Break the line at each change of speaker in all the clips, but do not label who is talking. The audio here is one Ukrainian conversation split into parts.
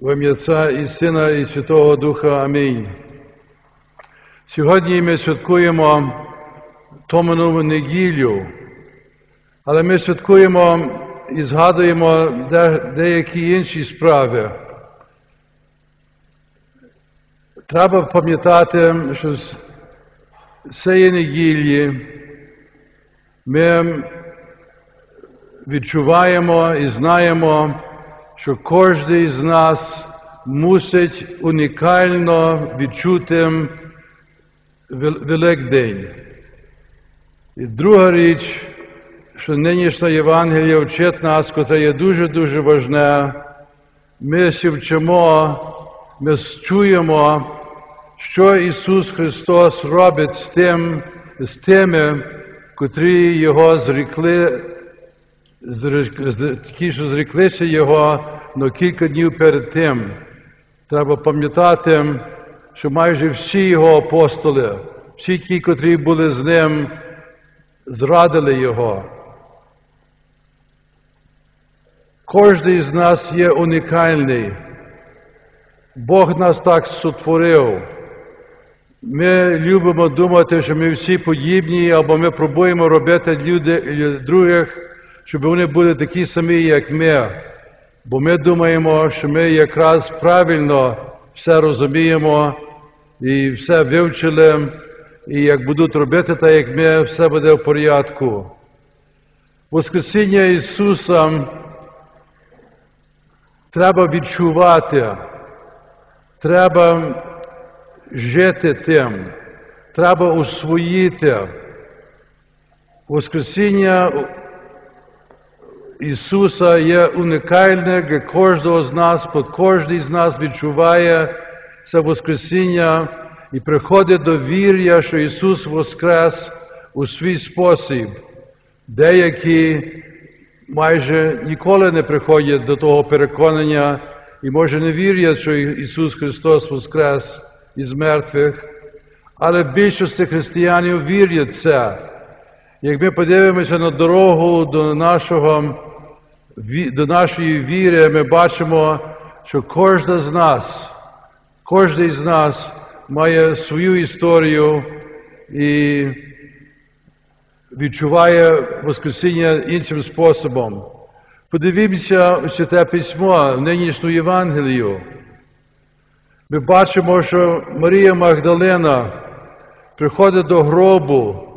В ім'я Отця і Сина, і Святого Духа. Амінь. Сьогодні ми святкуємо Томанову неділю, але ми святкуємо і згадуємо де- деякі інші справи. Треба пам'ятати, що з цієї неділі ми відчуваємо і знаємо, що кожен з нас мусить унікально відчути Великдень. І друга річ, що нинішня Євангелія вчить нас, котре є дуже-дуже важне, ми вчимо, ми чуємо, що Ісус Христос робить з тим, з тими, котрі Його зрекли, зрек- з- ті, що зреклися Його на кілька днів перед тим. Треба пам'ятати, що майже всі його апостоли, всі ті, котрі були з ним, зрадили Його. Кожен з нас є унікальний. Бог нас так сотворив. Ми любимо думати, що ми всі подібні, або ми пробуємо робити люди, других, щоб вони були такі самі, як ми. Бо ми думаємо, що ми якраз правильно все розуміємо і все вивчили, і як будуть робити так, як ми, все буде в порядку. Воскресіння Ісуса треба відчувати, треба жити тим, треба усвоїти. Воскресіння Ісуса є унікальне для кожного з нас, бо кожен з нас відчуває це Воскресіння і приходить до вір'я, що Ісус воскрес у свій спосіб. Деякі майже ніколи не приходять до того переконання і може не вірять, що Ісус Христос воскрес із мертвих, але більшість християнів вірять це. Як ми подивимося на дорогу до, нашого, до нашої віри, ми бачимо, що кожен з нас, кожен з нас має свою історію і відчуває Воскресіння іншим способом. Подивімося у Святе Письмо, нинішню Євангелію. Ми бачимо, що Марія Магдалина приходить до гробу,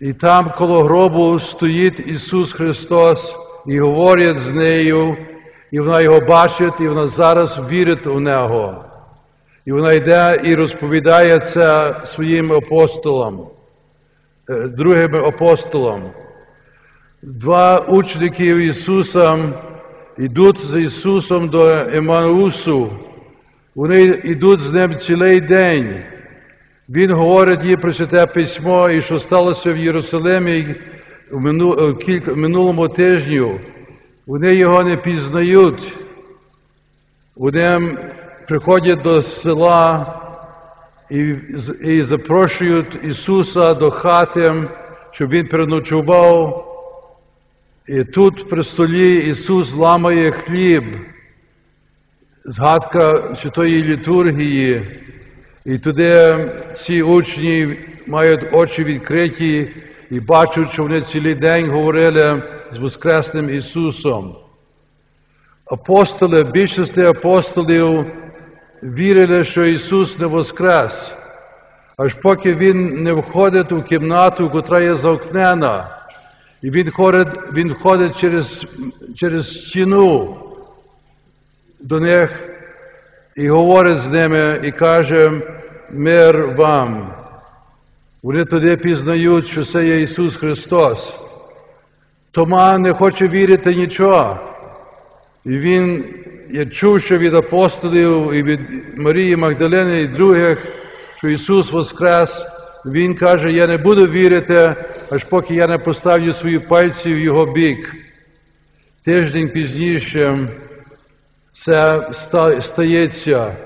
і там коло гробу стоїть Ісус Христос і говорить з нею, і вона його бачить, і вона зараз вірить у Нього. І вона йде і розповідає це своїм апостолам, е, другим апостолам. Два учники Ісуса йдуть з Ісусом до Емаусу. Вони йдуть з ним цілий день. Він говорить їй про святе письмо і що сталося в Єрусалимі в мину- кілька- минулому тижню. Вони його не пізнають. Вони приходять до села і, і запрошують Ісуса до хати, щоб Він переночував. І тут при столі Ісус ламає хліб, згадка святої літургії. І туди ці учні мають очі відкриті і бачать, що вони цілий день говорили з Воскресним Ісусом. Апостоли, більшість апостолів вірили, що Ісус не воскрес, аж поки Він не входить у кімнату, котра є замкнена, і Він ходить, він ходить через, через стіну до них і говорить з ними і каже мир вам. Вони тоді пізнають, що це є Ісус Христос. Тома не хоче вірити нічого. І він я чув, що від апостолів і від Марії Магдалини і других, що Ісус Воскрес, Він каже, я не буду вірити, аж поки я не поставлю свої пальці в Його бік. Тиждень пізніше це стається.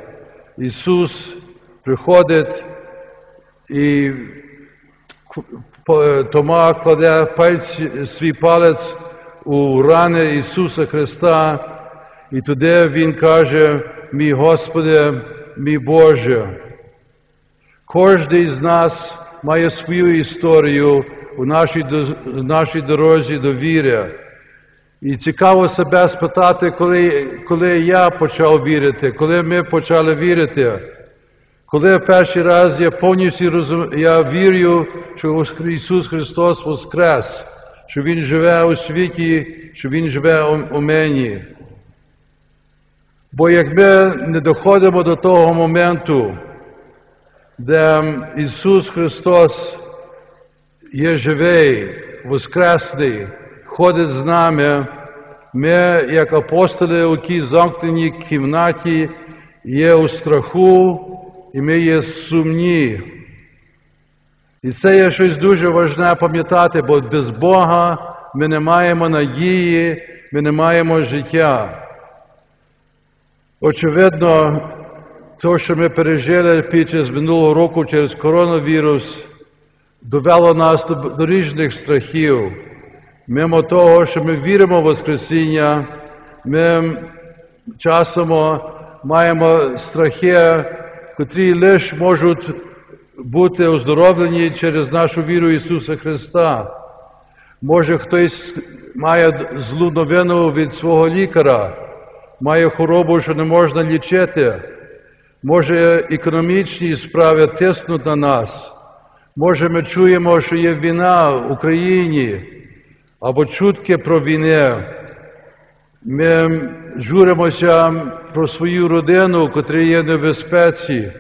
Ісус приходить і Тома кладе пальці, свій палець у рани Ісуса Христа І туди він каже, мій Господи, мій Боже. Кожний з нас має свою історію у нашій, нашій дорозі до віри. І цікаво себе спитати, коли, коли я почав вірити, коли ми почали вірити. Коли перший раз я повністю розум... я вірю, що Ісус Христос Воскрес, що Він живе у світі, що Він живе у, мені. Бо як ми не доходимо до того моменту, де Ісус Христос є живий, воскресний, ходить з нами, ми, як апостоли, у тій замкненій кімнаті, є у страху, і ми є сумні. І це є щось дуже важне пам'ятати, бо без Бога ми не маємо надії, ми не маємо життя. Очевидно, те, що ми пережили під час минулого року через коронавірус, довело нас до, різних страхів. Мимо того, що ми віримо в Воскресіння, ми часом маємо страхи, котрі лише можуть бути оздоровлені через нашу віру Ісуса Христа. Може, хтось має злу новину від свого лікаря, має хворобу, що не можна лічити. Може, економічні справи тиснуть на нас. Може, ми чуємо, що є війна в Україні або чутки про війни. Ми журимося про свою родину, котра є в небезпеці.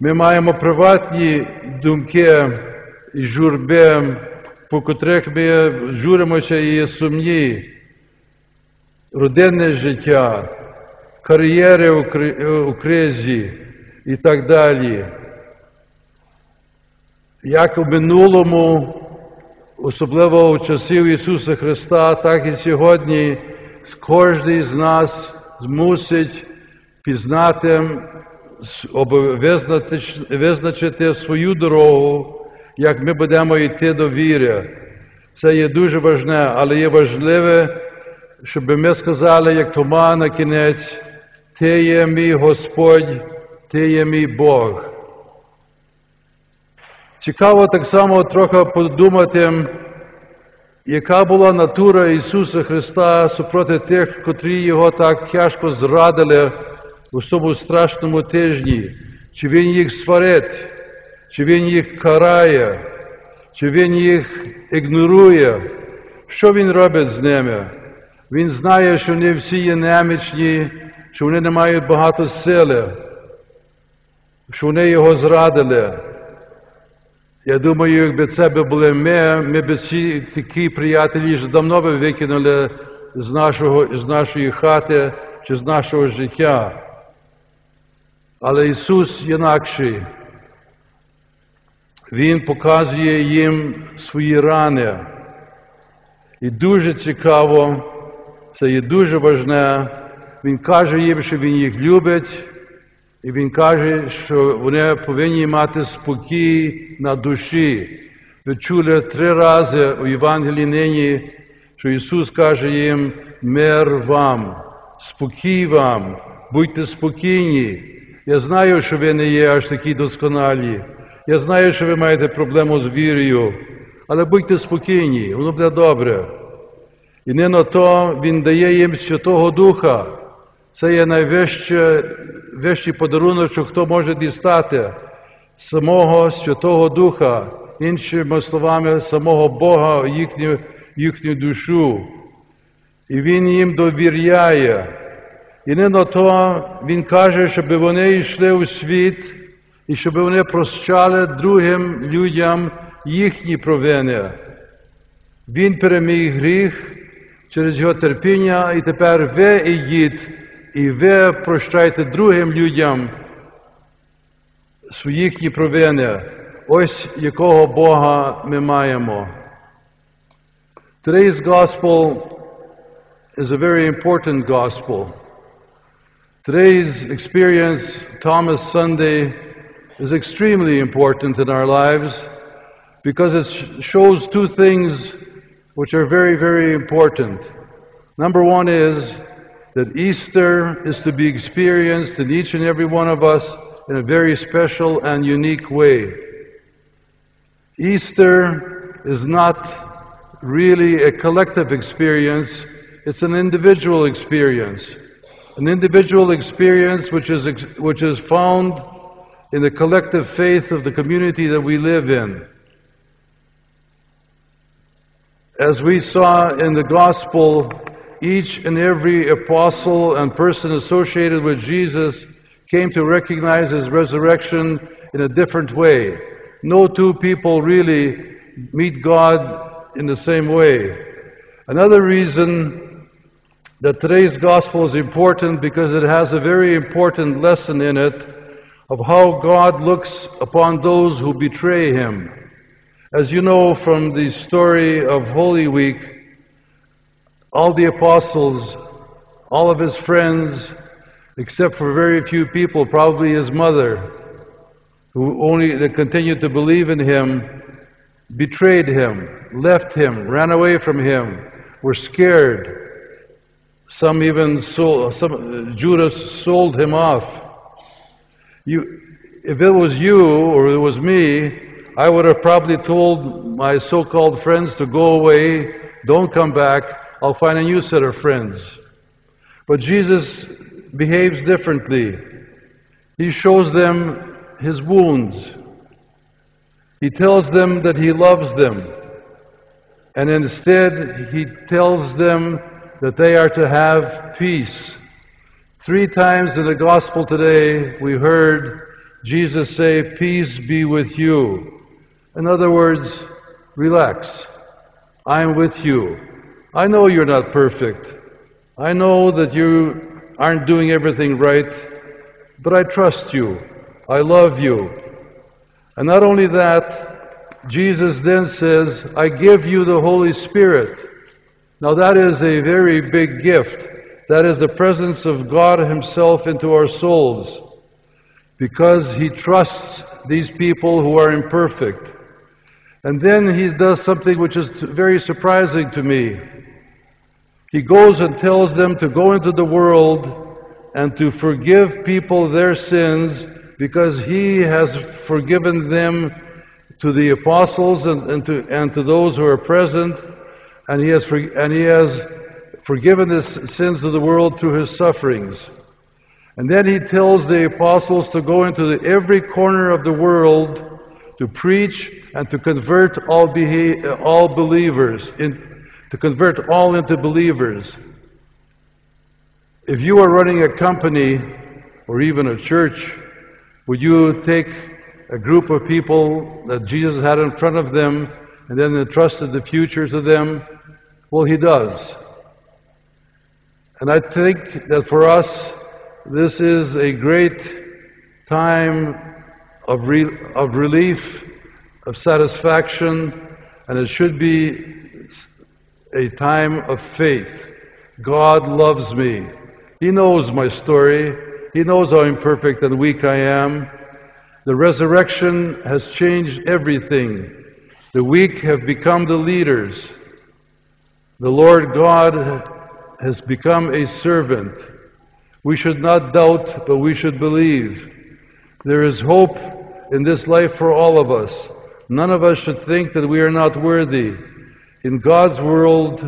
Ми маємо приватні думки і журби, по котрих ми журимося і сумні. Родинне життя, кар'єри у кризі і так далі. Як у минулому, особливо у часів Ісуса Христа, так і сьогодні кожен з нас змусить пізнати, визначити свою дорогу, як ми будемо йти до віри. Це є дуже важне, але є важливе, щоб ми сказали, як Тома на кінець, Ти є мій Господь, Ти є мій Бог. Цікаво так само трохи подумати, яка була натура Ісуса Христа супроти тих, котрі Його так тяжко зрадили у цьому страшному тижні. Чи Він їх сварить, чи Він їх карає, чи Він їх ігнорує. Що Він робить з ними? Він знає, що вони всі є немічні, що вони не мають багато сили, що вони його зрадили. Я думаю, якби це були ми, ми б всі такі приятелі вже давно би викинули з, нашого, з нашої хати чи з нашого життя. Але Ісус інакший. Він показує їм свої рани. І дуже цікаво, це є дуже важне. Він каже їм, що Він їх любить, і Він каже, що вони повинні мати спокій на душі. Ви чули три рази у Євангелії нині, що Ісус каже їм мир вам, спокій вам, будьте спокійні. Я знаю, що ви не є аж такі досконалі. Я знаю, що ви маєте проблему з вірою, але будьте спокійні, воно буде добре. І не на то Він дає їм Святого Духа. Це є найвищий вищий подарунок, що хто може дістати самого Святого Духа, іншими словами, самого Бога, їхню, їхню душу. І Він їм довіряє. І не на то Він каже, щоб вони йшли у світ і щоб вони прощали другим людям їхні провини. Він переміг гріх через його терпіння, і тепер ви ідіть, і ви прощайте другим людям їхні провини. Ось якого Бога ми маємо. Today's gospel is a very important gospel. Today's experience, Thomas Sunday, is extremely important in our lives because it sh- shows two things which are very, very important. Number one is that Easter is to be experienced in each and every one of us in a very special and unique way. Easter is not really a collective experience, it's an individual experience. An individual experience which is, which is found in the collective faith of the community that we live in. As we saw in the gospel, each and every apostle and person associated with Jesus came to recognize his resurrection in a different way. No two people really meet God in the same way. Another reason that today's gospel is important because it has a very important lesson in it of how God looks upon those who betray him. As you know from the story of Holy Week, all the apostles, all of his friends, except for very few people, probably his mother, who only that continued to believe in him, betrayed him, left him, ran away from him, were scared. Some even sold, some, Judas sold him off. You, if it was you or it was me, I would have probably told my so-called friends to go away, don't come back, I'll find a new set of friends. But Jesus behaves differently. He shows them his wounds. He tells them that he loves them. And instead, he tells them that they are to have peace. Three times in the gospel today, we heard Jesus say, Peace be with you. In other words, relax. I'm with you. I know you're not perfect. I know that you aren't doing everything right, but I trust you. I love you. And not only that, Jesus then says, I give you the Holy Spirit. Now that is a very big gift. That is the presence of God Himself into our souls. Because He trusts these people who are imperfect. And then He does something which is very surprising to me. He goes and tells them to go into the world and to forgive people their sins because he has forgiven them to the apostles and, and, to, and to those who are present, and he has, for, and he has forgiven the sins of the world through his sufferings. And then he tells the apostles to go into the, every corner of the world to preach and to convert all, beha- all believers, in, to convert all into believers. If you are running a company or even a church, would you take a group of people that Jesus had in front of them and then entrusted the future to them? Well, he does. And I think that for us, this is a great time of, re- of relief, of satisfaction, and it should be a time of faith. God loves me. He knows my story. He knows how imperfect and weak I am. The resurrection has changed everything. The weak have become the leaders. The Lord God has become a servant. We should not doubt, but we should believe. There is hope in this life for all of us. None of us should think that we are not worthy. In God's world,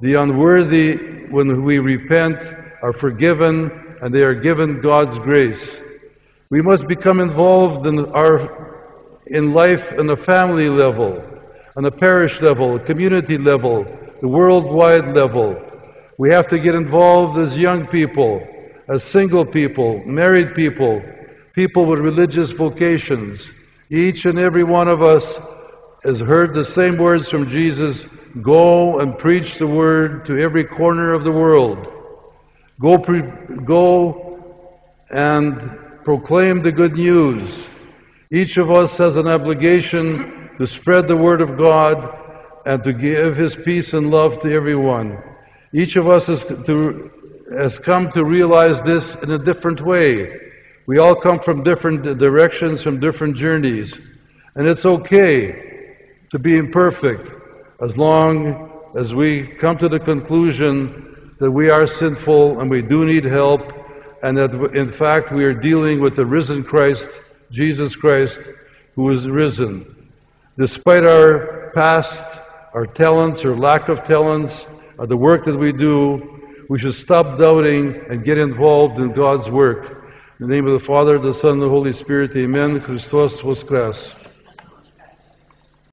the unworthy, when we repent, are forgiven and they are given God's grace. We must become involved in our in life on a family level, on a parish level, a community level, the worldwide level. We have to get involved as young people, as single people, married people, people with religious vocations. Each and every one of us has heard the same words from Jesus go and preach the word to every corner of the world. Go, pre- go and proclaim the good news. Each of us has an obligation to spread the word of God and to give his peace and love to everyone. Each of us to, has come to realize this in a different way. We all come from different directions, from different journeys. And it's okay to be imperfect as long as we come to the conclusion that we are sinful and we do need help, and that in fact we are dealing with the risen Christ, Jesus Christ, who is risen. Despite our past, our talents or lack of talents, or the work that we do, we should stop doubting and get involved in God's work. In the name of the Father, the Son, and the Holy Spirit, amen. Christos Voskres.